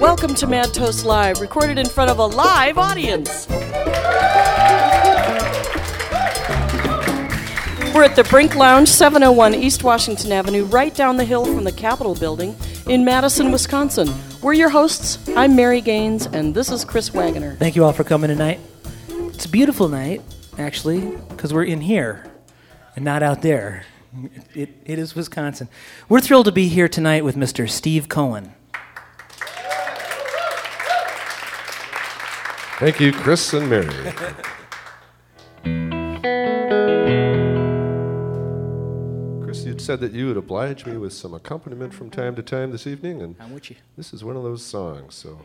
Welcome to Mad Toast Live, recorded in front of a live audience. We're at the Brink Lounge, 701 East Washington Avenue, right down the hill from the Capitol building in Madison, Wisconsin. We're your hosts. I'm Mary Gaines, and this is Chris Wagoner. Thank you all for coming tonight. It's a beautiful night, actually, because we're in here and not out there. It, it, it is Wisconsin. We're thrilled to be here tonight with Mr. Steve Cohen. Thank you, Chris and Mary. Chris, you'd said that you would oblige me with some accompaniment from time to time this evening, and I'm with you. this is one of those songs. So,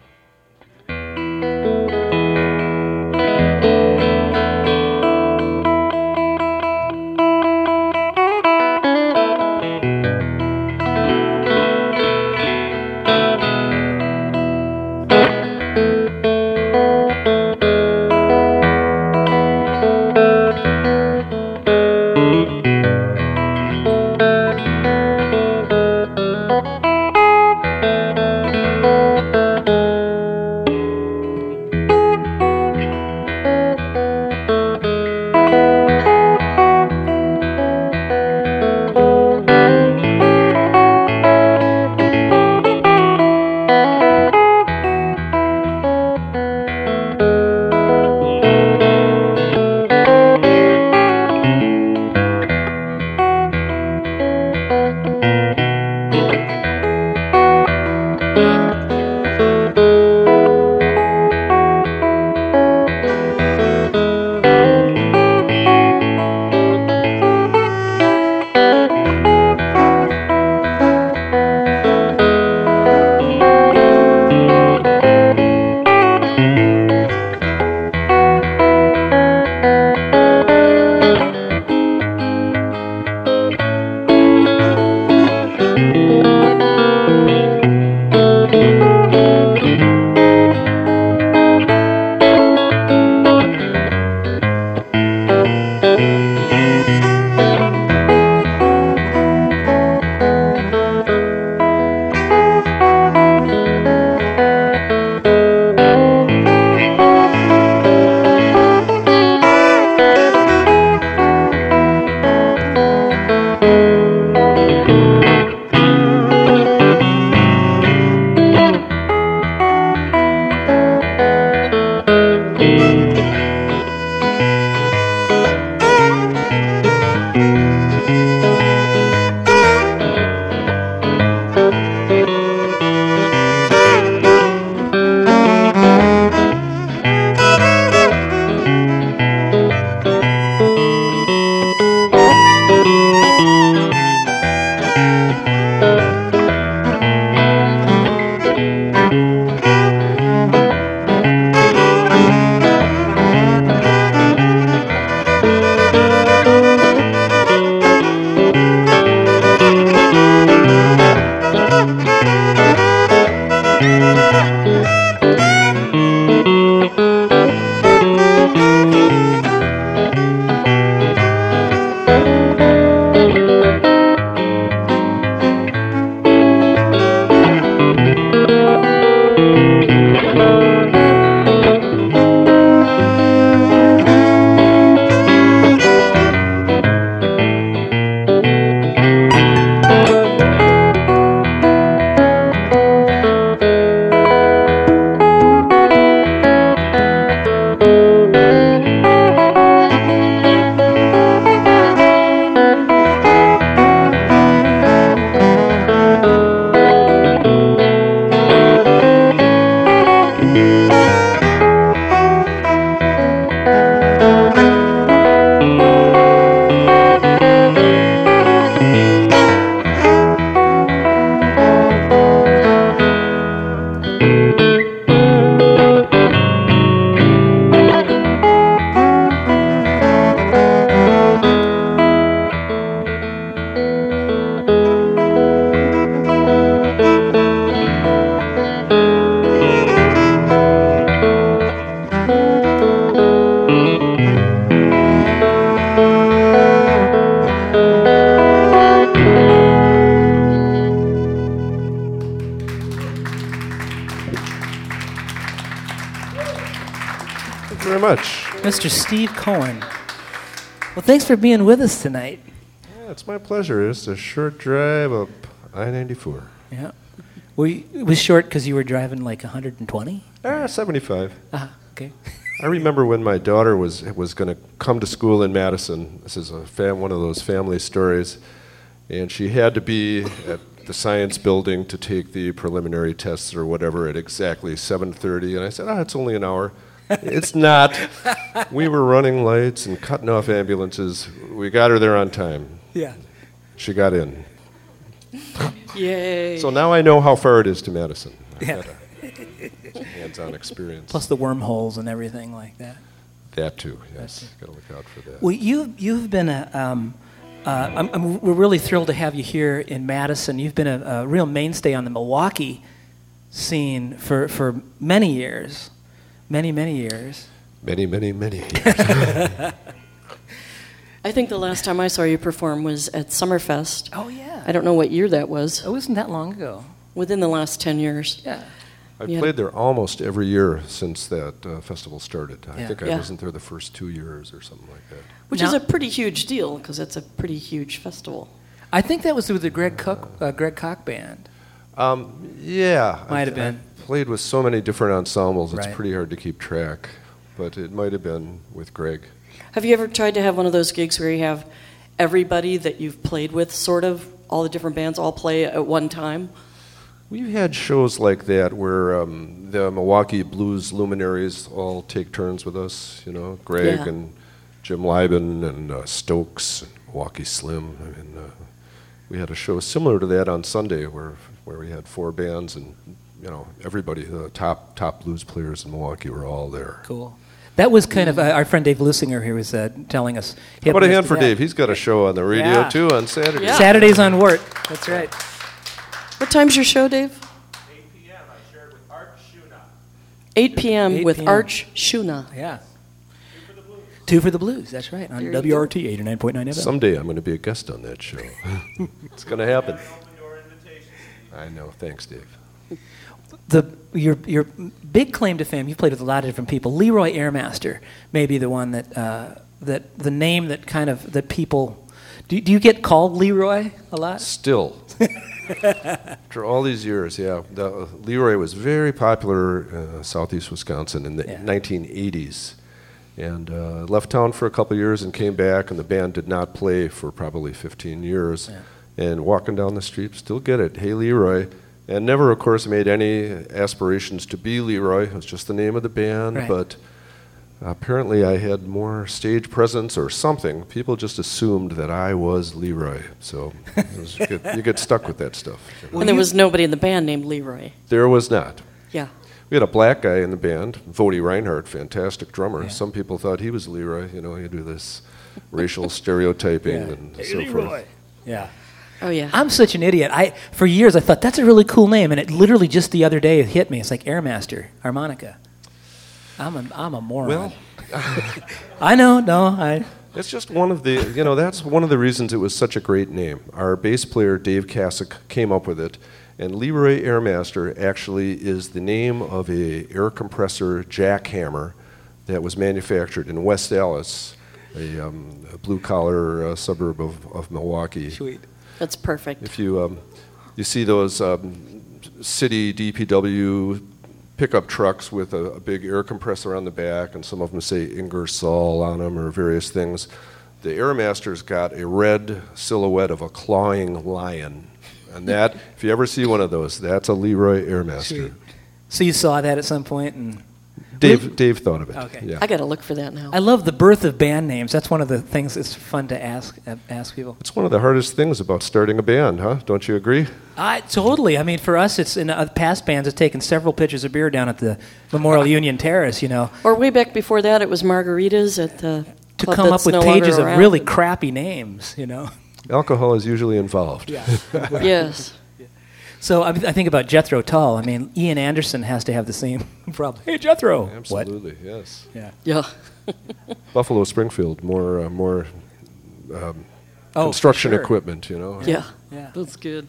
Mr. Steve Cohen. Well, thanks for being with us tonight. Yeah, it's my pleasure. It's a short drive up I 94. Yeah. Were you, it was short because you were driving like 120? Ah, 75. Ah, okay. I remember when my daughter was was going to come to school in Madison. This is a fam- one of those family stories, and she had to be at the science building to take the preliminary tests or whatever at exactly 7:30. And I said, "Ah, it's only an hour." It's not. We were running lights and cutting off ambulances. We got her there on time. Yeah. She got in. Yay. So now I know how far it is to Madison. I've Yeah. hands-on experience. Plus the wormholes and everything like that. that too. Yes, got to look out for that. Well, you you've been a. Um, uh, I'm, I'm, we're really thrilled to have you here in Madison. You've been a, a real mainstay on the Milwaukee scene for, for many years, many many years. Many, many, many years. I think the last time I saw you perform was at Summerfest. Oh yeah. I don't know what year that was. It wasn't that long ago. Within the last 10 years. Yeah. I've Yeah. played there almost every year since that uh, festival started. I Yeah. think I Yeah. wasn't there the first two years or something like that. Which is a pretty huge deal because it's a pretty huge festival. I think that was with the Greg Cook uh, Greg Koch band. Um, yeah, Might I've- been. I've played with so many different ensembles. It's Right. pretty hard to keep track, but it might have been with Greg. Have you ever tried to have one of those gigs where you have everybody that you've played with, sort of, all the different bands all play at one time? We've had shows like that where um, the Milwaukee blues luminaries all take turns with us. You know, Greg Yeah. and Jim Liban and uh, Stokes, and Milwaukee Slim. I mean, uh, we had a show similar to that on Sunday where where we had four bands and you know everybody, the top top blues players in Milwaukee were all there. Cool. That was kind of uh, our friend Dave Lusinger here was uh, telling us. How about a hand for Yeah. Dave? He's got a show on the radio Yeah. too on Saturday. Yeah. Saturdays on Wort. That's right. What time's your show, Dave? 8 p.m. I shared with Arch Shuna. 8 p.m. 8 with p.m. Arch Shuna. Yeah. Two for the blues. That's right on There you go. WRT eighty nine point nine FM. Someday I'm going to be a guest on that show. it's going to happen. Open door invitation. I know. Thanks, Dave. the your your big claim to fame. You've played with a lot of different people. Leroy Airmaster may be the one that uh, that the name that kind of that people. Do, do you get called Leroy a lot? Still. After all these years, yeah. The, Leroy was very popular in uh, southeast Wisconsin in the Yeah. 1980s. And uh, left town for a couple years and came back, and the band did not play for probably 15 years. Yeah. And walking down the street, still get it. Hey, Leroy. And never, of course, made any aspirations to be Leroy. It was just the name of the band. Right. But apparently, I had more stage presence or something. People just assumed that I was Leroy. So was, you, get, you get stuck with that stuff. you know. and there was nobody in the band named Leroy. There was not. Yeah. We had a black guy in the band, Vody Reinhardt, fantastic drummer. Yeah. Some people thought he was Leroy. You know, you do this racial stereotyping and so forth. Yeah. Oh, yeah. I'm such an idiot. I for years I thought that's a really cool name, and it literally just the other day it hit me. It's like Airmaster harmonica. I'm a I'm a moron. Well, I know. No, I. it's just one of the, you know, that's one of the reasons it was such a great name. Our bass player, Dave Kasich, came up with it. And Leroy Airmaster actually is the name of a air compressor jackhammer that was manufactured in West Allis, a, um, a blue-collar uh, suburb of, of Milwaukee. Sweet. That's perfect. If you um, you see those um, city DPW pickup trucks with a, a big air compressor on the back, and some of them say Ingersoll on them or various things, the Airmaster's got a red silhouette of a clawing lion, and that if you ever see one of those, that's a Leroy Airmaster. Sweet. So you saw that at some point, and Dave Dave thought of it. Okay. Yeah. I got to look for that now. I love the birth of band names. That's one of the things that's fun to ask uh, ask people. It's one of the hardest things about starting a band, huh? Don't you agree? I totally. I mean, for us, it's in uh, past bands. It's taken several pitchers of beer down at the Memorial Union Terrace. You know, or way back before that, it was margaritas at the to club come that's up with no pages of really crappy names. You know. Alcohol is usually involved. yes. So I, I think about Jethro Tull. I mean, Ian Anderson has to have the same problem. Hey, Jethro. What? Absolutely, yes. Yeah. Yeah. Buffalo Springfield, more uh, more um, Oh, construction sure. equipment, you know. Yeah. Yeah. That's good.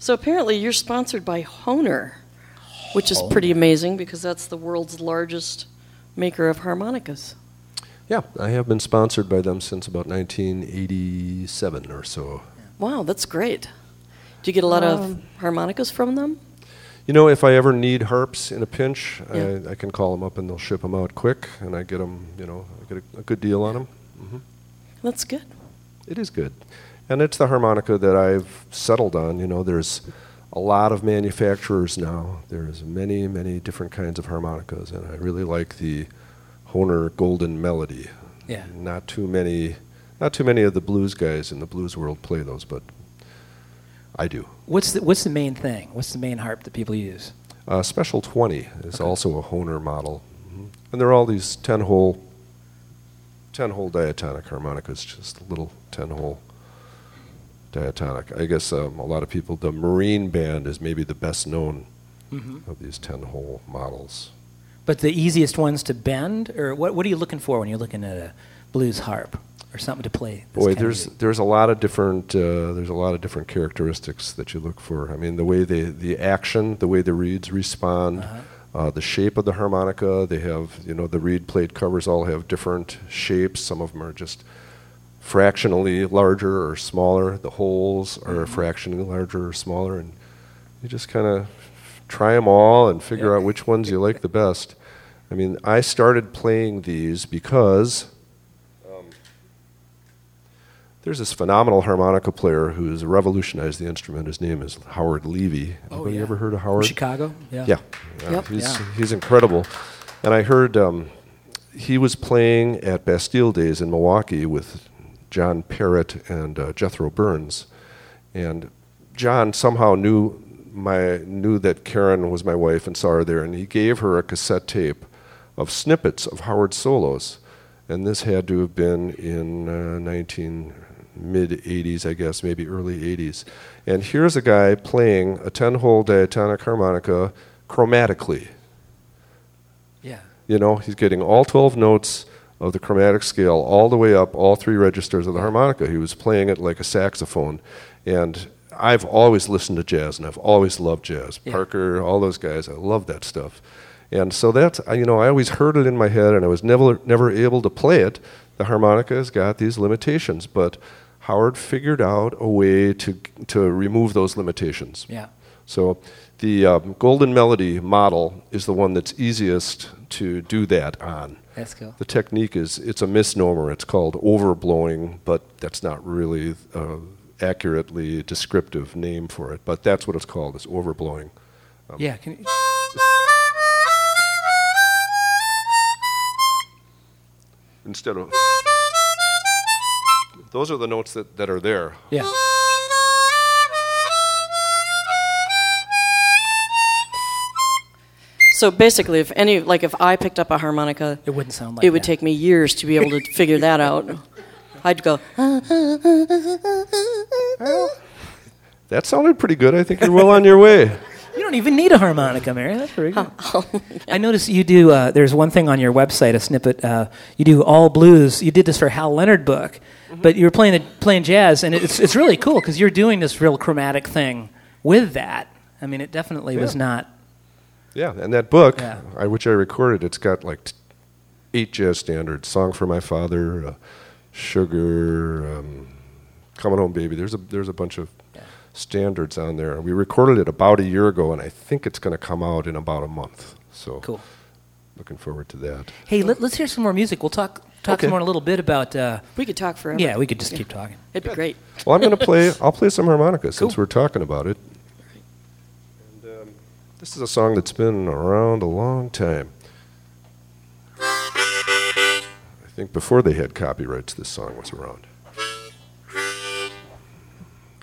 So apparently you're sponsored by Hohner, which is pretty amazing because that's the world's largest maker of harmonicas. Yeah, I have been sponsored by them since about 1987 or so. Wow, that's great. Do you get a lot of um, harmonicas from them? You know, if I ever need harps in a pinch, Yeah. I, I can call them up and they'll ship them out quick, and I get them. You know, I get a, a good deal on them. Mm-hmm. That's good. It is good, and it's the harmonica that I've settled on. You know, there's a lot of manufacturers now. There's many, many different kinds of harmonicas, and I really like the Hohner Golden Melody. Yeah. Not too many, not too many of the blues guys in the blues world play those, but I do. What's the, what's the main thing? What's the main harp that people use? Uh, Special 20 is Okay. also a Hohner model. Mhm. And they're all these 10 hole 10 hole diatonic harmonicas, just a little 10 hole diatonic. I guess um, a lot of people, the Marine Band is maybe the best known Mm-hmm. of these 10 hole models. But the easiest ones to bend, or what, what are you looking for when you're looking at a blues harp or something to play? Boy, there's there's a lot of different uh, there's a lot of different characteristics that you look for. I mean, the way they the action, the way the reeds respond, Uh-huh. uh, the shape of the harmonica. They have you know the reed plate covers all have different shapes. Some of them are just fractionally larger or smaller. The holes are Mm-hmm. fractionally larger or smaller, and you just kind of try them all and figure out which ones you like the best. I mean, I started playing these because there's this phenomenal harmonica player who's revolutionized the instrument. His name is Howard Levy. Oh, Anybody yeah. ever heard of From Howard? Chicago? Yeah. Yeah, yeah. Yep. He's, Yeah. he's incredible. And I heard um, he was playing at Bastille Days in Milwaukee with John Parrott and uh, Jethro Burns. And John somehow knew my knew that Karen was my wife and saw her there, and he gave her a cassette tape of snippets of Howard solos. And this had to have been in uh, 19 mid 80s, I guess, maybe early 80s. And here's a guy playing a 10 hole diatonic harmonica chromatically. Yeah. You know, he's getting all 12 notes of the chromatic scale all the way up, all three registers of the harmonica. He was playing it like a saxophone. And I've always listened to jazz, and I've always loved jazz. Yeah. Parker, all those guys, I love that stuff. And so that's, you know, I always heard it in my head, and I was never, never able to play it. The harmonica has got these limitations, but Howard figured out a way to, to remove those limitations. Yeah. So the um, Golden Melody model is the one that's easiest to do that on. That's cool. The technique is it's a misnomer. It's called overblowing, but that's not really uh, accurately descriptive name for it. But that's what it's called. It's overblowing. yeah. Can you, Instead of those are the notes that, that are there. yeah. So basically, if any, like if I picked up a harmonica, It wouldn't sound like it would that. take me years to be able to figure that out. I'd go, ah, ah, ah, That sounded pretty good. I think you're well on your way. You don't even need a harmonica, Mary. That's very good. I noticed you do. Uh, there's one thing on your website, a snippet. Uh, you do all blues. You did this for Hal Leonard book, but you're playing the, playing jazz, and it's it's really cool because you're doing this real chromatic thing with that. I mean, it definitely was not. Yeah, and that book, Yeah. I, which I recorded, it's got like t- eight jazz standards: "Song for My Father," uh, "Sugar," um, "Coming Home Baby." There's a there's a bunch of Yeah. Standards on there. We recorded it about a year ago, and I think it's going to come out in about a month. So Cool. looking forward to that. Hey, let, us hear some more music. We'll talk talk Okay. some more in a little bit about. Uh, we could talk forever. yeah, we could just keep talking. It'd be great. Well, I'm going to play. I'll play some harmonica since we're talking about it. And um, this is a song that's been around a long time. I think before they had copyrights, this song was around.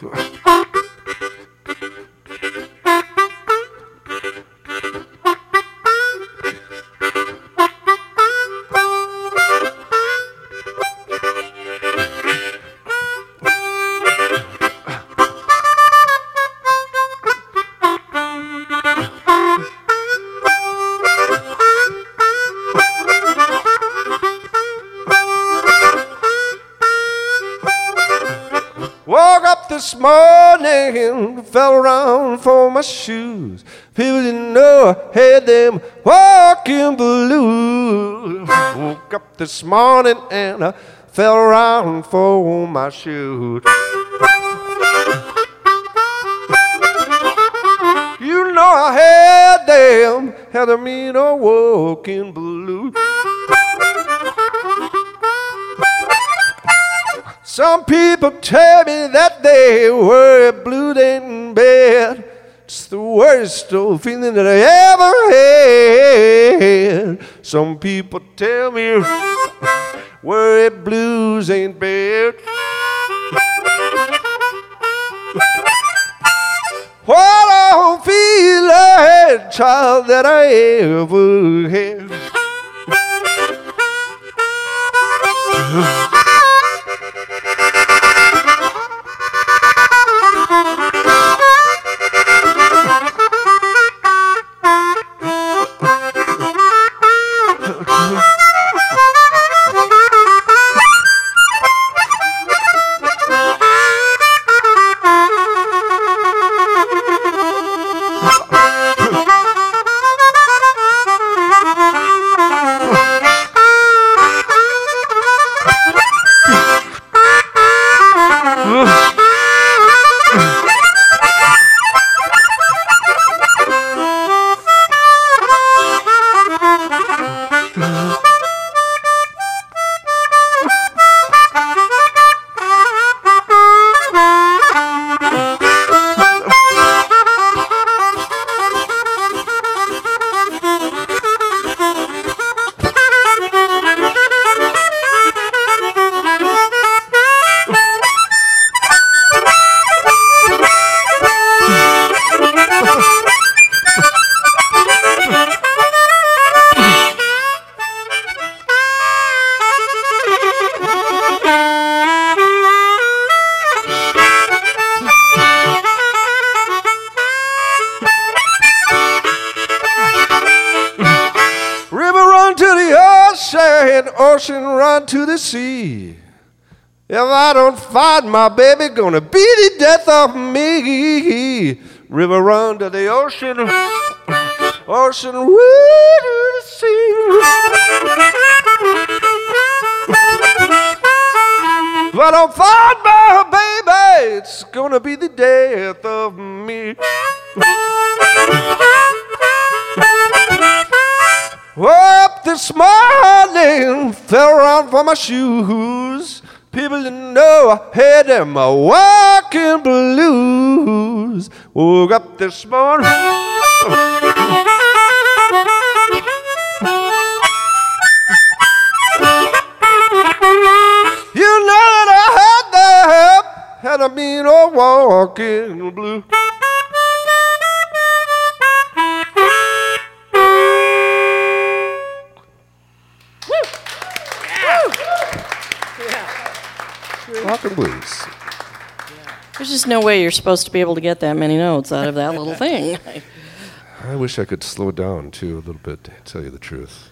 Woke this morning, fell around for my shoes. People didn't know I had them walking blues. Woke up this morning and I fell around for my shoes. You know I had them, had them in a walking blues. Some people tell me that they were blue in bed. It's the worst old feeling that I ever had. Some people tell me where blues ain't bad. What I don't child that I ever had. Thank you. My baby, gonna be the death of me. River run to the ocean, ocean run to the sea. If I don't find my baby, it's gonna be the death of me. Up this morning, fell around for my shoes. People didn't know I had them a walking blues. Woke up this morning. You know that I had them, had a mean old walking blue. Walking blues. There's just no way you're supposed to be able to get that many notes out of that little thing. I wish I could slow down too a little bit, to tell you the truth.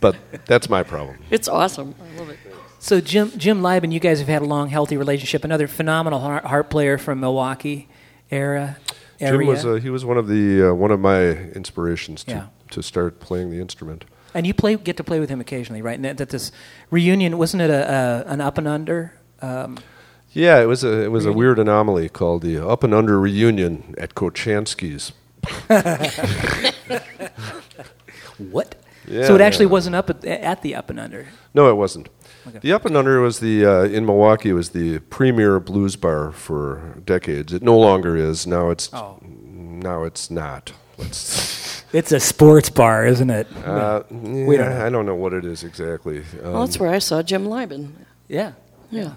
But that's my problem. It's awesome. I love it. So Jim Jim Liban, you guys have had a long, healthy relationship. Another phenomenal har- harp player from Milwaukee era. Jim was uh, he was one of the uh, one of my inspirations to Yeah. to start playing the instrument. and you play get to play with him occasionally, right? And that, that this reunion wasn't it a, a an up and under? Um, Yeah, it was a it was a weird anomaly called the Up and Under Reunion at Kochanski's. what? Yeah, so it actually yeah. wasn't up at, at the up and under. No, it wasn't. Okay. The Up and Under was the uh, in Milwaukee it was the premier blues bar for decades. It no longer is. Now it's Oh. now it's not. Let's, It's a sports bar, isn't it? uh, We don't know. I don't know what it is exactly. Um, Well, that's where I saw Jim Liban. yeah. Yeah.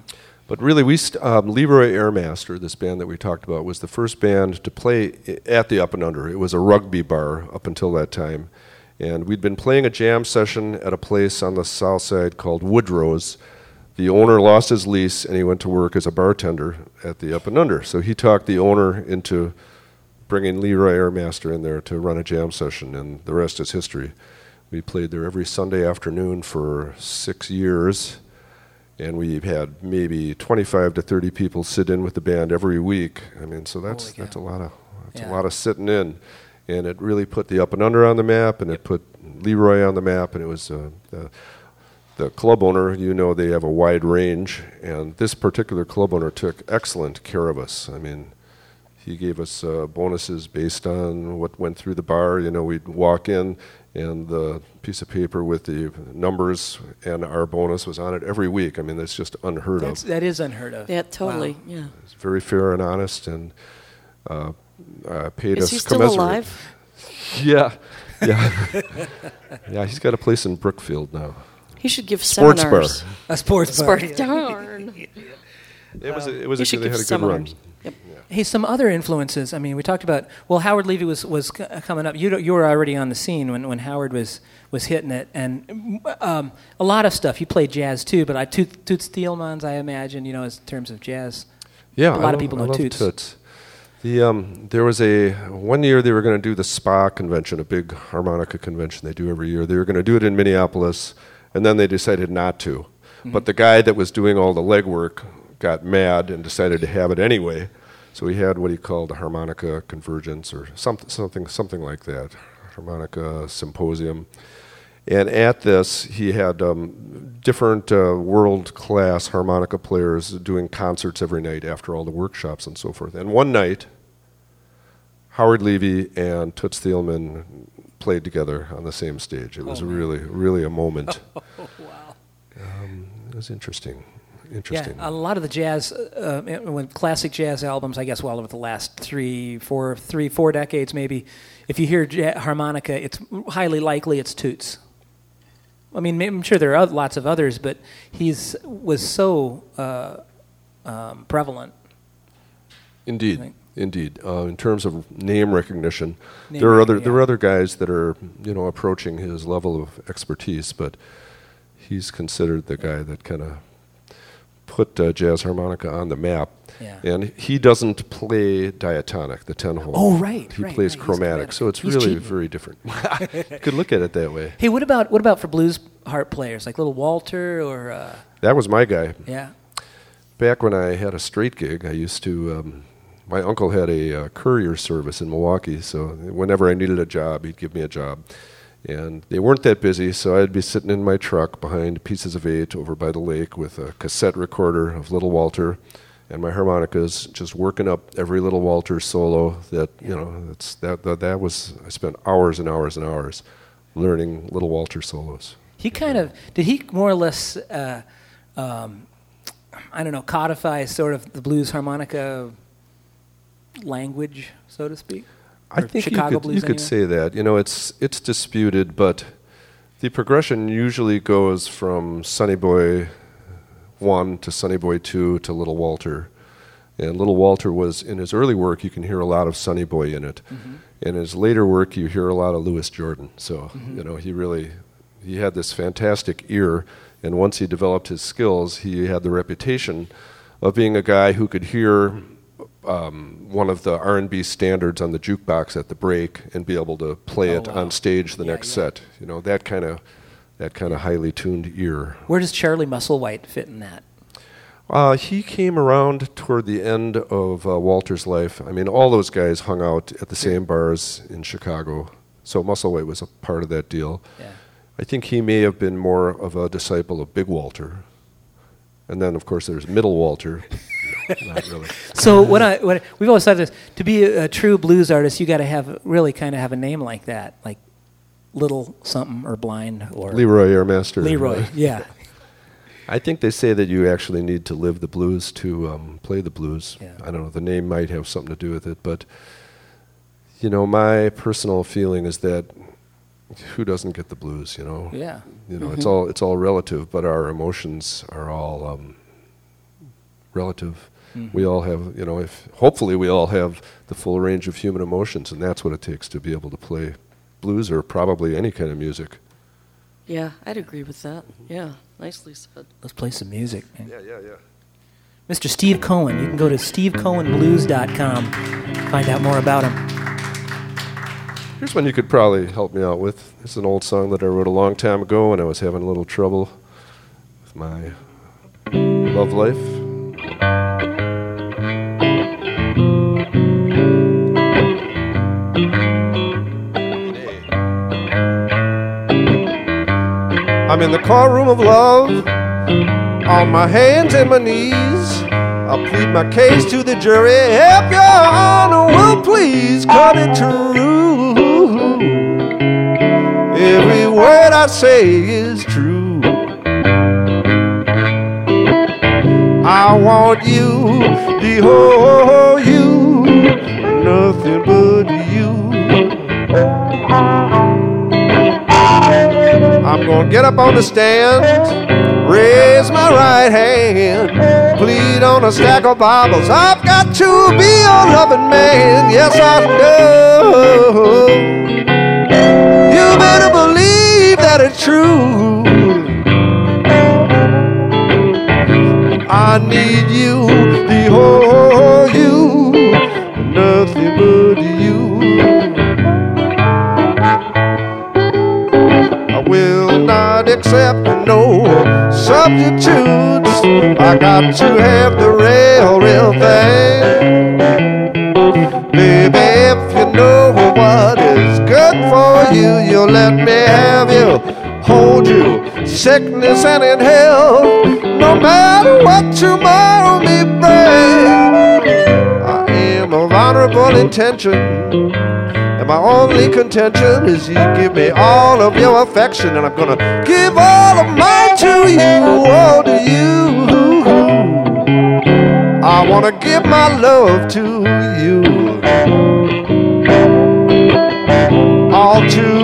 But really, we st- um, Leroy Airmaster, this band that we talked about, was the first band to play at the Up and Under. It was a rugby bar up until that time, and we'd been playing a jam session at a place on the south side called Woodrow's. The owner lost his lease, and he went to work as a bartender at the Up and Under. So he talked the owner into bringing Leroy Airmaster in there to run a jam session, and the rest is history. We played there every Sunday afternoon for six years and we've had maybe 25 to 30 people sit in with the band every week. I mean, so that's that's a lot of that's Yeah. a lot of sitting in, and it really put the up and under on the map, and it put Leroy on the map, and it was uh, the the club owner. You know, they have a wide range, and this particular club owner took excellent care of us. I mean. He gave us uh, bonuses based on what went through the bar. You know, we'd walk in, and the piece of paper with the numbers and our bonus was on it every week. I mean, that's just unheard That's, of. that is unheard of. Yeah, totally. Wow. Yeah. It's very fair and honest, and uh, uh, paid Is us he still alive? Yeah, yeah, yeah. He's got a place in Brookfield now. He should give Sports seminars. bar. A sports bar. Sports. Darn. It was a, it was He a, should they had a good run. seminars. Yep. Hey, some other influences. I mean, we talked about. Well, Howard Levy was was c- coming up. You you were already on the scene when, when Howard was was hitting it, and um, a lot of stuff. You played jazz too, but I Toots, Toots Thielemans, I imagine, you know, in terms of jazz. Yeah, a lot of love- people I know love Toots. The um, there was a one year they were going to do the SPA convention, a big harmonica convention they do every year. They were going to do it in Minneapolis, and then they decided not to. Mm-hmm. But the guy that was doing all the legwork got mad and decided to have it anyway. So he had what he called a harmonica convergence or something, something, something like that, harmonica symposium. And at this, he had um, different uh, world class harmonica players doing concerts every night after all the workshops and so forth. And one night, Howard Levy and Toots Thielman played together on the same stage. It was Oh, really, really a moment. wow. Um, it was interesting. Yeah, a lot of the jazz, uh, uh, when classic jazz albums, I guess, well, over the last three, four, three, four decades, maybe, if you hear harmonica, it's highly likely it's Toots. I mean, I'm sure there are lots of others, but he's was so uh, um, prevalent. Indeed, indeed. Uh, in terms of name recognition, Name there are other recognition, there are other guys that are you know approaching his level of expertise, but he's considered the guy that kind of put uh, jazz harmonica on the map. Yeah. And he doesn't play diatonic, the ten hole. Oh, right, He right, plays right. Chromatic, chromatic. so it's He's really cheating. very different. Could look at it that way. Hey, what about what about for blues harp players like Little Walter or uh, That was my guy. yeah? Back when I had a straight gig, I used to. Um, my uncle had a uh, courier service in Milwaukee, so whenever I needed a job, he'd give me a job. And they weren't that busy, so I'd be sitting in my truck behind pieces of eight over by the lake with a cassette recorder of Little Walter and my harmonicas, just working up every Little Walter solo. That you know, that, that that was. I spent hours and hours and hours learning Little Walter solos. He kind of did he more or less uh, um, I don't know codify sort of the blues harmonica language, so to speak. I think Chicago you could, blues you could anyway? say that. You know, it's it's disputed, but the progression usually goes from Sonny Boy one to Sonny Boy two to Little Walter. And Little Walter was in his early work. You can hear a lot of Sonny Boy in it. Mm-hmm. In his later work, you hear a lot of Louis Jordan. So Mm-hmm. you know, he really he had this fantastic ear. And once he developed his skills, he had the reputation of being a guy who could hear um, one of the R&B standards on the jukebox at the break and be able to play Oh, it wow. on stage the Yeah, next yeah. set. You know that kind of that kind of highly tuned ear. Where does Charlie Musselwhite fit in that? Uh, he came around toward the end of uh, Walter's life. I mean, all those guys hung out at the same bars in Chicago, so Musselwhite was a part of that deal. Yeah. I think he may have been more of a disciple of Big Walter, and then of course there's Middle Walter. Not really. So what I what we've always said this to be a, a true blues artist, you got to have really kind of have a name like that, like Little something or Blind or Leroy Airmaster. Leroy. Yeah. I think they say that you actually need to live the blues to um, play the blues. Yeah. I don't know. The name might have something to do with it, but you know, my personal feeling is that who doesn't get the blues? You know. Yeah. You know, it's all it's all relative, but our emotions are all um, relative. Mm-hmm. We all have, you know, if hopefully we all have the full range of human emotions, and that's what it takes to be able to play blues or probably any kind of music. Yeah, I'd agree with that. Yeah, nicely said. Let's play some music. man. Yeah, yeah, yeah. Mr. Steve Cohen. You can go to stevecohenblues.com, find out more about him. Here's one you could probably help me out with. This is an old song that I wrote a long time ago when I was having a little trouble with my Love life. I'm in the courtroom of love, on my hands and my knees. I plead my case to the jury. If your honor will please cut it true. Every word I say is true. I want you, the whole you, nothing but you. I'm gonna get up on the stand, raise my right hand, plead on a stack of Bibles. I've got to be a loving man, yes I do. You better believe that it's true. I need you, the whole you, nothing but you. I will not accept no substitutes. I got to have the real, real thing. Baby, if you know what is good for you, you'll let me have you, hold you, sickness and in health, no matter what tomorrow may bring. I am of honorable intention. And my only contention is you give me all of your affection, and I'm gonna give all of mine to you, all to you. I wanna give my love to you, all to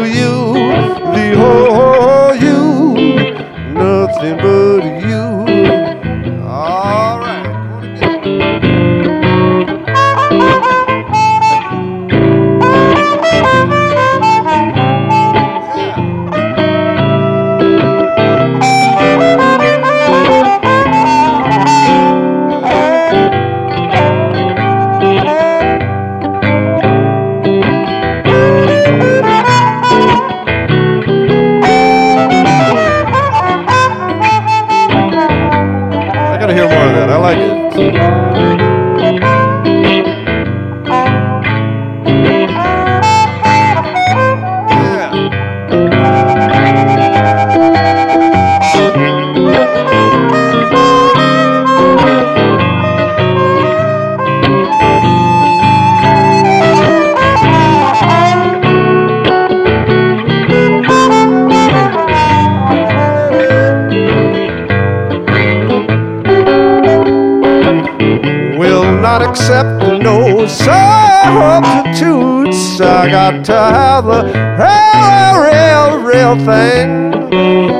To have the real, real, real thing.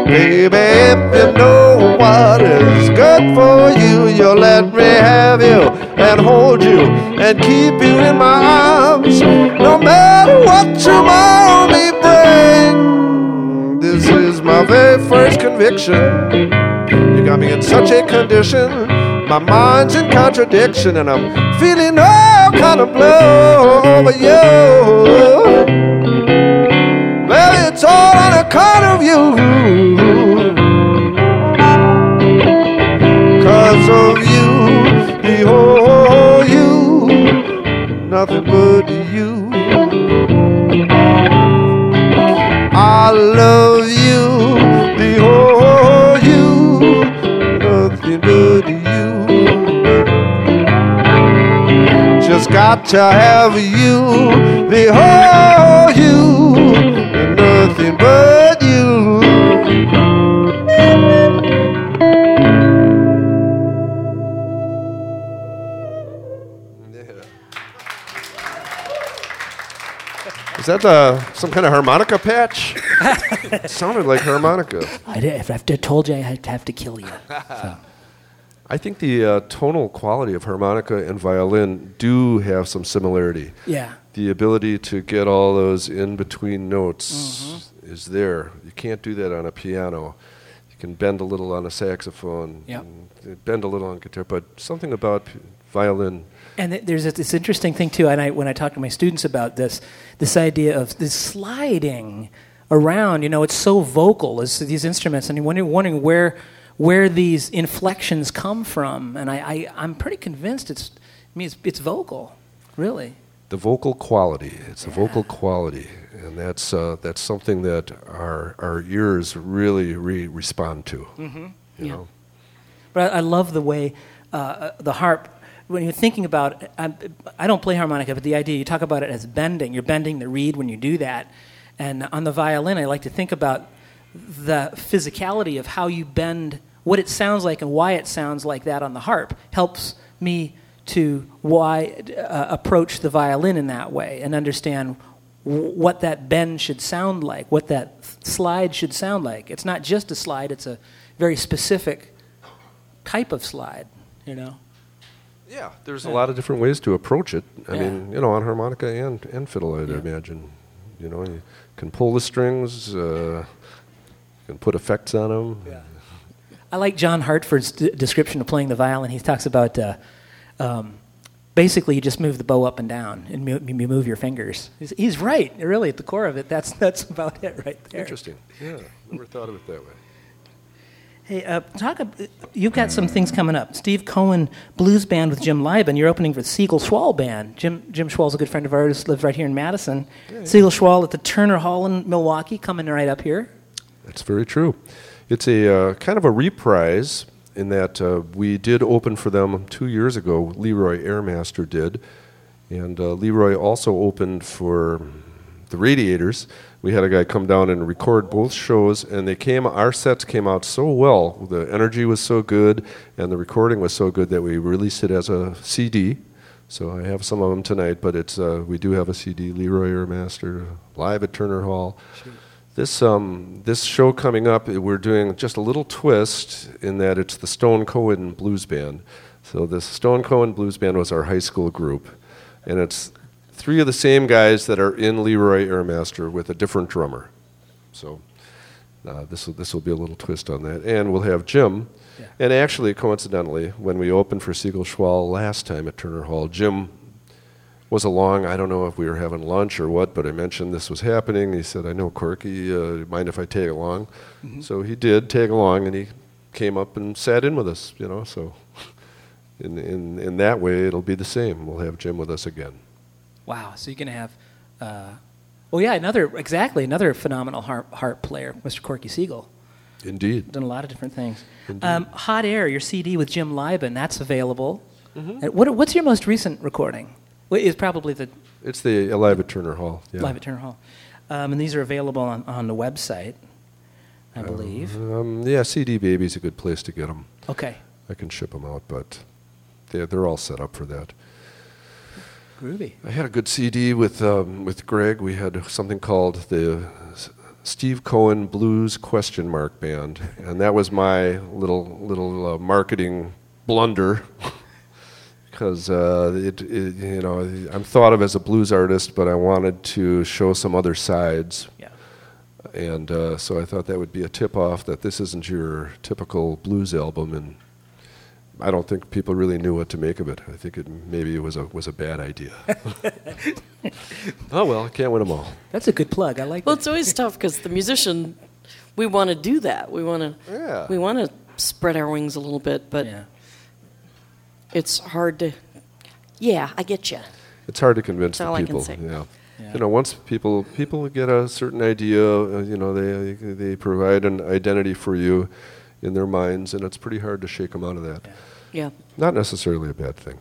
Baby, if you know what is good for you, you'll let me have you and hold you and keep you in my arms. No matter what tomorrow may bring. This is my very first conviction. You got me in such a condition. My mind's in contradiction, and I'm feeling all kind of blow over you. Well, it's all on account of you. Cause of you, the whole you, nothing but you. Got to have you, the whole you, and nothing but you. Is that uh, some kind of harmonica patch? it sounded like harmonica. I'd, if I told you, I'd have to kill you. I think the uh, tonal quality of harmonica and violin do have some similarity. Yeah. The ability to get all those in between notes Mm-hmm. is there. You can't do that on a piano. You can bend a little on a saxophone, Yep. bend a little on guitar, but something about violin. And there's this interesting thing too, and I, when I talk to my students about this, this idea of this sliding around, you know, it's so vocal as these instruments, and you're wondering, wondering where, where these inflections come from, and I, I I'm pretty convinced it's I mean it's it's vocal, really. The vocal quality. It's the vocal quality, and that's uh, that's something that our our ears really re- respond to. Mm-hmm. You Yeah. know. But I, I love the way uh, the harp. When you're thinking about, I, I don't play harmonica, but the idea you talk about it as bending. You're bending the reed when you do that, and on the violin, I like to think about the physicality of how you bend, what it sounds like, and why it sounds like that on the harp helps me to why uh, approach the violin in that way and understand w- what that bend should sound like, what that slide should sound like. It's not just a slide; it's a very specific type of slide, you know. Yeah, there's a lot of different ways to approach it. I Yeah. mean, you know, on harmonica and, and fiddle, I'd Yeah. imagine. You know, you can pull the strings, uh, can put effects on them. I like John Hartford's d- description of playing the violin. He talks about uh, um, basically you just move the bow up and down and you move your fingers. He's, he's right, really, at the core of it. That's that's about it right there. Interesting. Yeah, never thought of it that way. Hey, uh, talk. ab- You've got some things coming up. Steve Cohen Blues Band with Jim Liban. You're opening for the Siegel Schwall Band. Jim Jim Schwall's a good friend of ours. Lives right here in Madison. Siegel Schwall at the Turner Hall in Milwaukee, coming right up here. That's very true. It's a uh, kind of a reprise in that uh, we did open for them two years ago. Leroy Airmaster did, and uh, Leroy also opened for the Radiators. We had a guy come down and record both shows, and they came. Our sets came out so well. The energy was so good, and the recording was so good that we released it as a CD. So I have some of them tonight, but it's uh, we do have a CD. Leroy Airmaster live at Turner Hall. This um, this show coming up, eh, we're doing just a little twist in that it's the Stone Cohen Blues Band. So the Stone Cohen Blues Band was our high school group, and it's three of the same guys that are in Leroy Airmaster with a different drummer. So uh, this will this will be a little twist on that, and we'll have Jim. Yeah. And actually, coincidentally, when we opened for Siegel Schwall last time at Turner Hall, Jim was along. I don't know if we were having lunch or what, but I mentioned this was happening. He said, "I know Corky. Uh, mind if I tag along?" So he did tag along, and he came up and sat in with us. You know, so in in in that way, it'll be the same. We'll have Jim with us again. Wow. So you're going to have, uh, oh yeah, another exactly another phenomenal harp, harp player, Mr. Corky Siegel. Indeed. Done a lot of different things. Um, Hot Air, your CD with Jim Liban, that's available. Mm-hmm. Uh, What, what's your most recent recording? Well, Is probably the It's the live at Turner Hall. Yeah. live at Turner Hall, um, and these are available on, on the website, I believe. Um, yeah, CD Baby's a good place to get them. Okay, I can ship them out, but they're, they're all set up for that. groovy. I had a good CD with um, with Greg. We had something called the Steve Cohen Blues Question Mark Band, and that was my little little uh, marketing blunder. Because uh, it, it, you know, I'm thought of as a blues artist, but I wanted to show some other sides, Yeah. and uh, so I thought that would be a tip off that this isn't your typical blues album, and I don't think people really knew what to make of it. I think it maybe it was a was a bad idea. oh well, can't win them all. That's a good plug. I like Well, that. it's always tough because the musician, we want to do that. We want to, Yeah. we want to spread our wings a little bit, but yeah. It's hard to. Yeah, I get you. It's hard to convince That's the all I can people. say. Yeah. Yeah. You know, once people people get a certain idea, uh, you know, they they provide an identity for you in their minds, and it's pretty hard to shake them out of that. Yeah. Not necessarily a bad thing.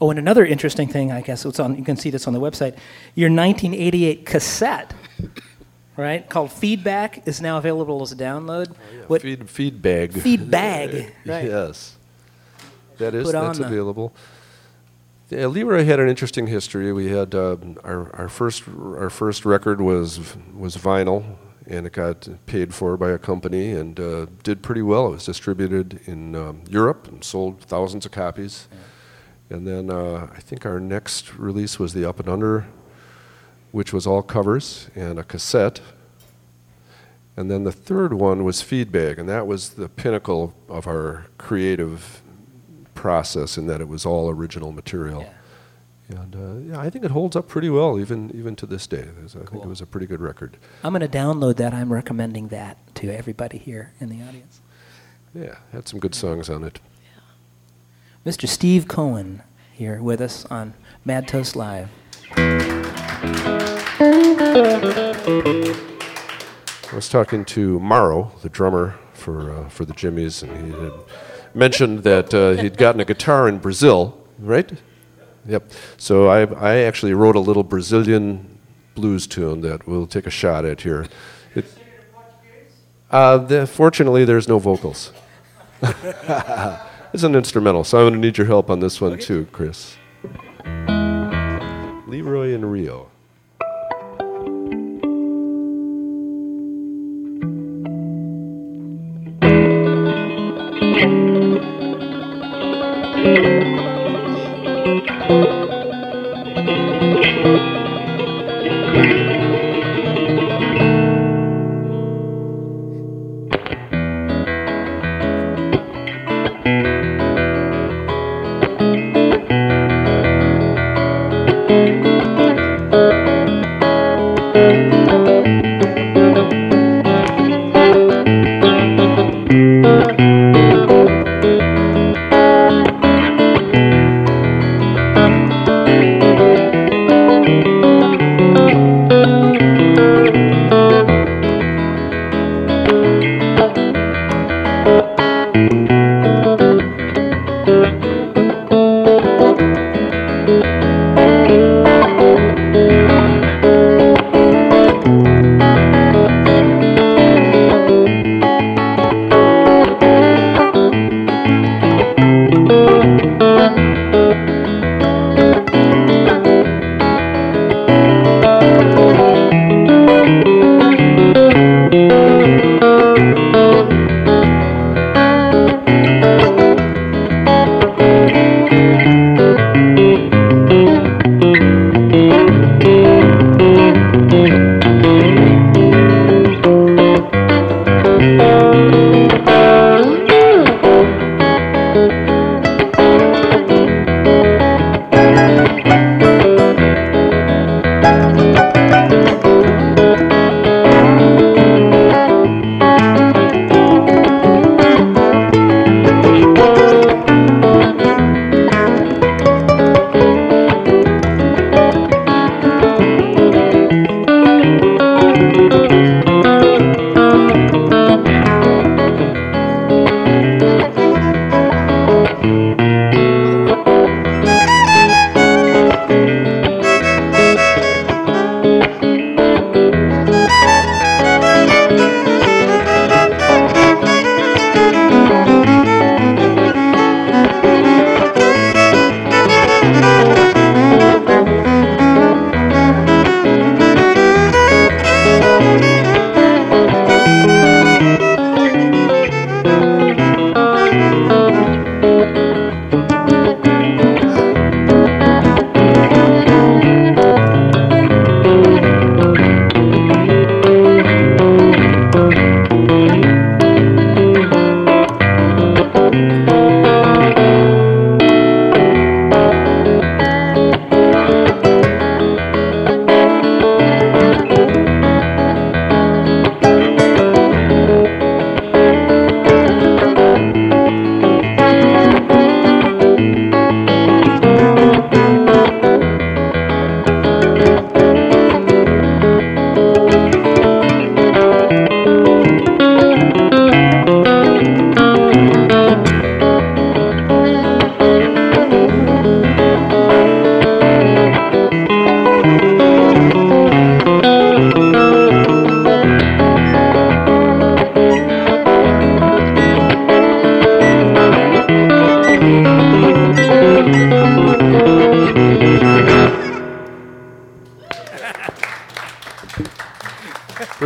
Oh, and another interesting thing, I guess, it's on. You can see this on the website. Your 1988 cassette, right, called Feedback, is now available as a download. What- feed feed bag. Feed bag, right. Yes. That is Put on that's the- available. Yeah, Leroy had an interesting history. We had um, our our first our first record was was vinyl, and it got paid for by a company and uh, did pretty well. It was distributed in um, Europe and sold thousands of copies. And then uh, I think our next release was the Up and Under, which was all covers and a cassette. And then the third one was Feedbag, and that was the pinnacle of our creative process in that it was all original material. Yeah. And uh, yeah, I think it holds up pretty well, even even to this day. There's- I think it was a pretty good record. I'm going to download that. I'm recommending that to everybody here in the audience. Yeah, had some good songs on it. Yeah. Mr. Steve Cohen here with us on Mad Toast Live. I was talking to Morrow, the drummer for uh, for the Jimmies, and he had mentioned that uh, he'd gotten a guitar in Brazil, right? Yep. So I I actually wrote a little Brazilian blues tune that we'll take a shot at here. It, uh, the, fortunately, there's no vocals. it's an instrumental, so I'm going to need your help on this one too, Chris. Leroy and Rio.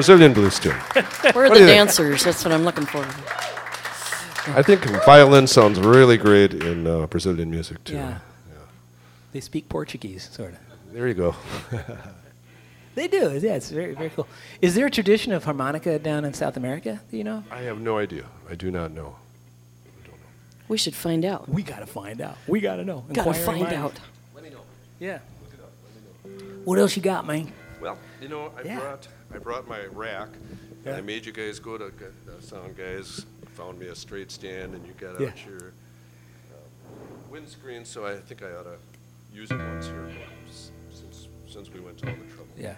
Brazilian blues tune. Where are What the do you think? dancers? That's what I'm looking for. I think violin sounds really great in uh, Brazilian music too. Yeah. They speak Portuguese, sort of. There you go. They do. Yeah, it's very, very cool. Is there a tradition of harmonica down in South America? Do you know? I have no idea. I do not know. We should find out. We gotta find out. We gotta know. Gotta Inquiring find minds. out. Let me know. Yeah. What else you got, man? Well, you know, I Yeah. brought I brought my rack. and I made you guys go to the sound guys found me a straight stand, and you got Yeah. out your um, windscreen. So I think I ought to use it once here, s- since since we went to all the trouble. Yeah.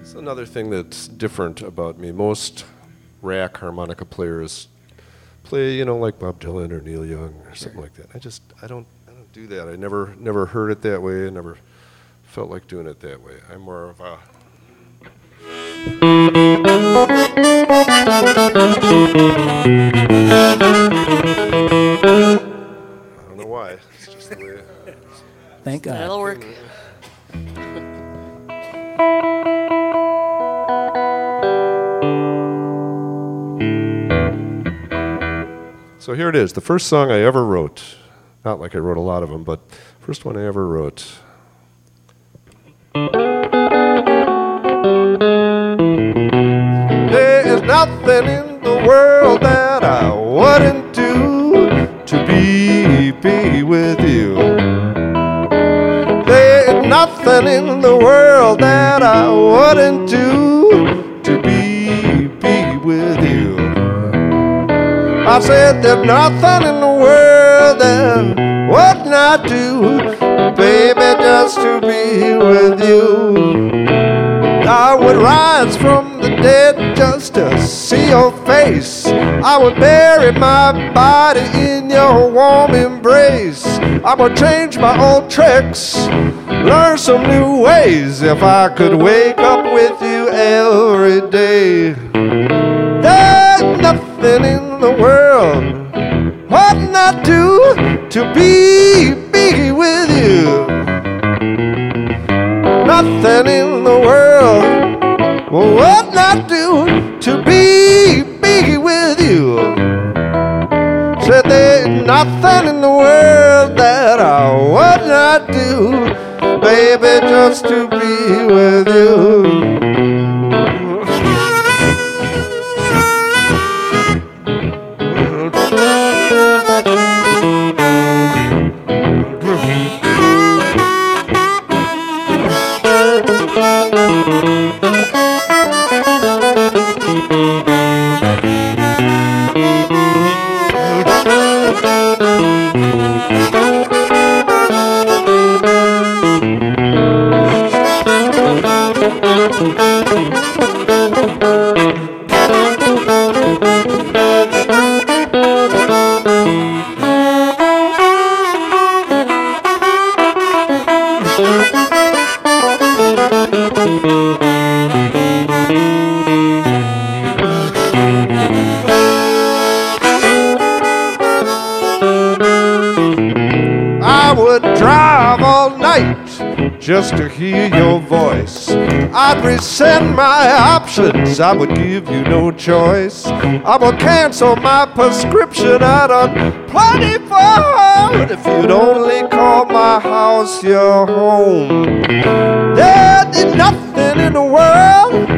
It's another thing that's different about me. Most rack harmonica players play, you know, like Bob Dylan or Neil Young or something like that. I just, I don't do that. I never, never heard it that way. I never felt like doing it that way. I'm more of a. I don't know why. It's just the way. Thank God. That'll work. So here it is, the first song I ever wrote. Not like I wrote a lot of them, but first one I ever wrote. There is nothing in the world that I wouldn't do to be be with you. There is nothing in the world that I wouldn't do to be be with you. I said there's nothing in the world would not do, baby, just to be with you. I would rise from the dead just to see your face. I would bury my body in your warm embrace. I would change my old tricks, learn some new ways if I could wake up with you every day. There's nothing in the world what not do to be be with you. Nothing in the world what not do to be be with you. Said there's nothing in the world that I would not do, baby, just to be with you. I would give you no choice. I would cancel my prescription out on plenty food if you'd only call my house your home. There's nothing in the world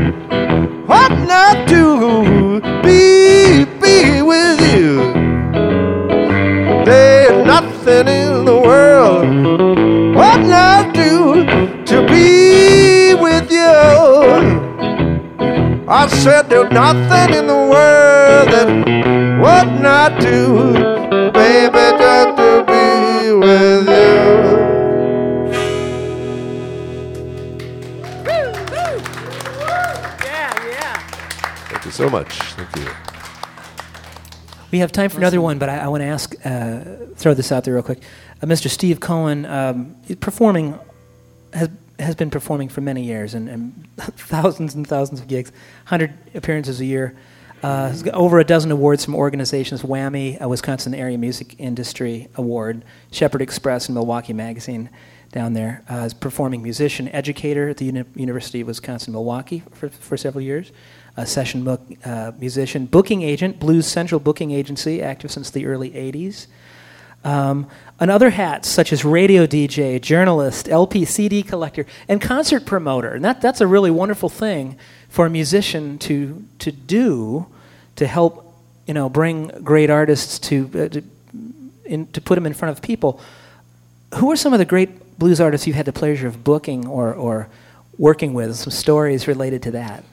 I there's nothing in the world that would not do, baby, just to be with you. Yeah, yeah. Thank you so much. Thank you. We have time for another one, but I, I want to ask, uh, throw this out there real quick. Uh, Mr. Steve Cohen, um, performing, has, has been performing for many years and, and thousands and thousands of gigs, 100 appearances a year. Uh, over a dozen awards from organizations Whammy, a Wisconsin Area Music Industry Award, Shepherd Express, and Milwaukee Magazine down there. Uh, is performing musician, educator at the Uni- University of Wisconsin Milwaukee for, for several years a session book, uh, musician, booking agent, Blues Central Booking Agency, active since the early 80s. Um, and other hats such as radio DJ, journalist, LP CD collector, and concert promoter. And that, that's a really wonderful thing for a musician to, to do to help you know, bring great artists to, uh, to, in, to put them in front of people. Who are some of the great blues artists you've had the pleasure of booking or, or, working with, some stories related to that.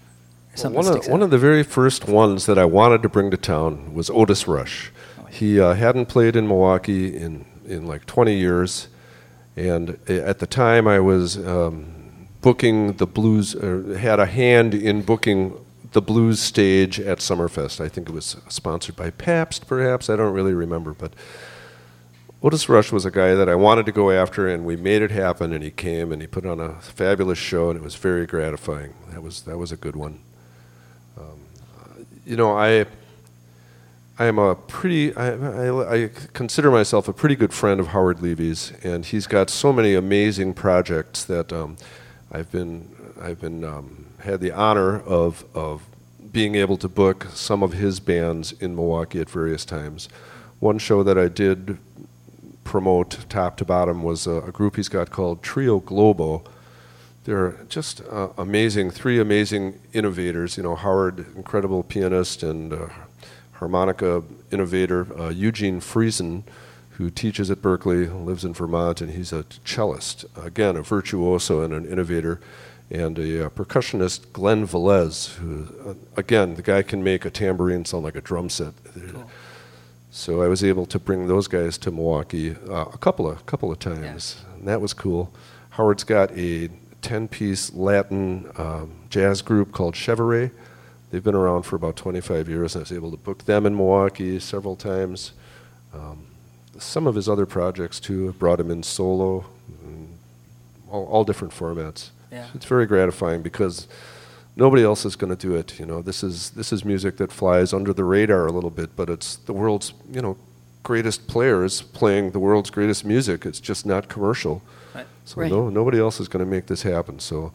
Well, one, of, one of the very first ones that I wanted to bring to town was Otis Rush. He uh, hadn't played in Milwaukee in, in like 20 years, and at the time I was um, booking the blues, or had a hand in booking the blues stage at Summerfest. I think it was sponsored by Pabst, perhaps. I don't really remember, but Otis Rush was a guy that I wanted to go after, and we made it happen. And he came and he put on a fabulous show, and it was very gratifying. That was that was a good one. Um, you know, I I am a pretty I, I, I consider myself a pretty good friend of Howard Levy's, and he's got so many amazing projects that um, I've been I've been um, had the honor of of being able to book some of his bands in Milwaukee at various times. One show that I did promote top to bottom was a, a group he's got called Trio Globo. They're just uh, amazing, three amazing innovators. You know, Howard, incredible pianist and uh, harmonica innovator, uh, Eugene Friesen, who teaches at Berklee, lives in Vermont, and he's a cellist. Again, a virtuoso and an innovator. And a uh, percussionist, Glen Velez, who, uh, again, the guy can make a tambourine sound like a drum set. Cool. So I was able to bring those guys to Milwaukee uh, a couple of couple of times, and that was cool. Howard's got a ten-piece Latin um, jazz group called Chévere. They've been around for about 25 years, and I was able to book them in Milwaukee several times. Um, some of his other projects too. I brought him in solo, and all, all different formats. Yeah. It's very gratifying because nobody else is going to do it. You know, this is this is music that flies under the radar a little bit, but it's the world's you know greatest players playing the world's greatest music. It's just not commercial. Right. So Right. no, nobody else is going to make this happen. So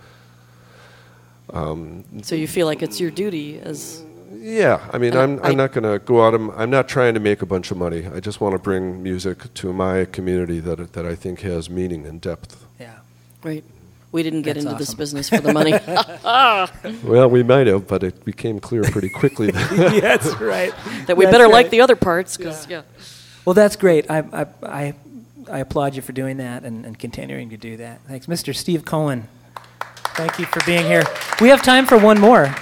Um, so you feel like it's your duty as yeah, I mean, I'm I- I'm not going to go out. and- I'm not trying to make a bunch of money. I just want to bring music to my community that that I think has meaning and depth. Yeah. right. We didn't get That's into this business for the money. Well, we might have, but it became clear pretty quickly that That's right. that we That's better like the other parts because yeah. Well, that's great. I, I, I, I applaud you for doing that and, and continuing to do that. Thanks. Mr. Steve Cohen, thank you for being here. We have time for one more.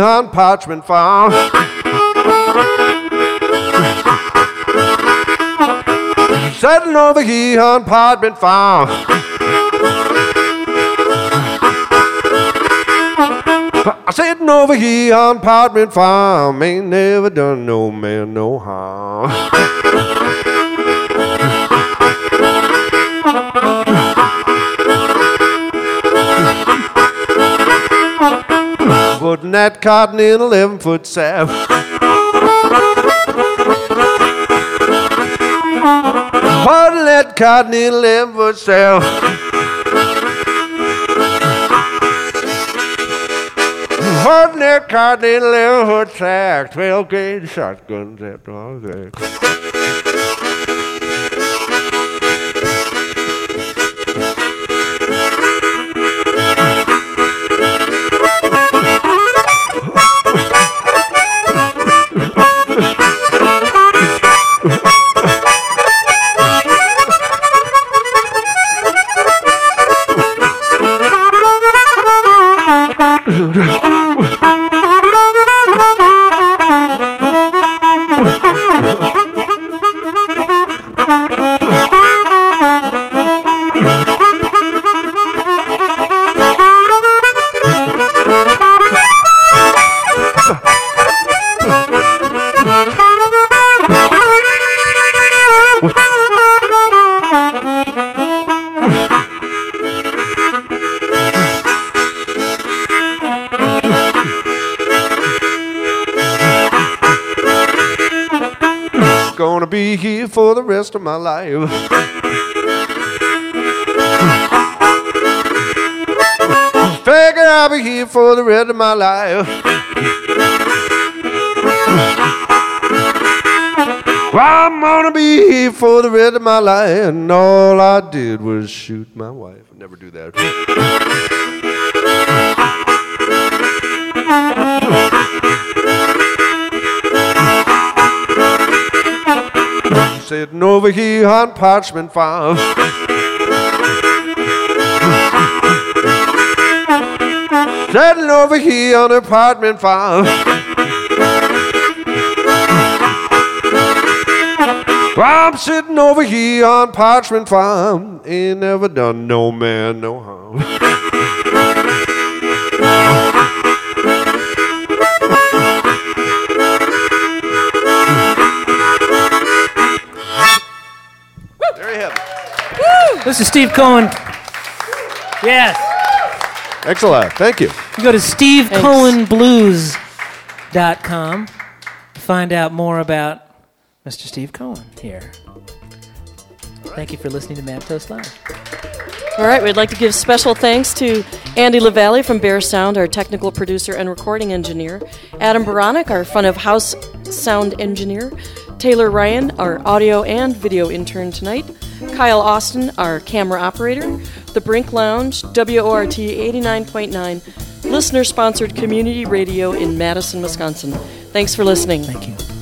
On Parchment Farm. Sitting over here on Parchment Farm. Sitting over here on Parchment Farm. Ain't never done no man no harm. Putting that cotton in 11 foot sap. Putting that cotton in 11 foot sap. Putting that cotton in 11 foot sack. 12 gauge shotguns at all for the rest of my life. Figure I'll be here for the rest of my life. Well, I'm gonna be here for the rest of my life, and all I did was shoot my wife. I never do that. Sitting over here on Parchment Farm. Sitting over here on Apartment Farm. I'm sitting over here on Parchment Farm. Ain't never done no man no harm. This is Steve Cohen. Yes. Excellent. Thank you. You go to stevecohenblues.com to find out more about Mr. Steve Cohen here. Thank you for listening to Mad Toast Live. All right, we'd like to give special thanks to Andy LaValle from Bear Sound, our technical producer and recording engineer, Adam Baronic, our front of house sound engineer, Taylor Ryan, our audio and video intern tonight, Kyle Austin, our camera operator, The Brink Lounge, WORT 89.9, listener sponsored community radio in Madison, Wisconsin. Thanks for listening. Thank you.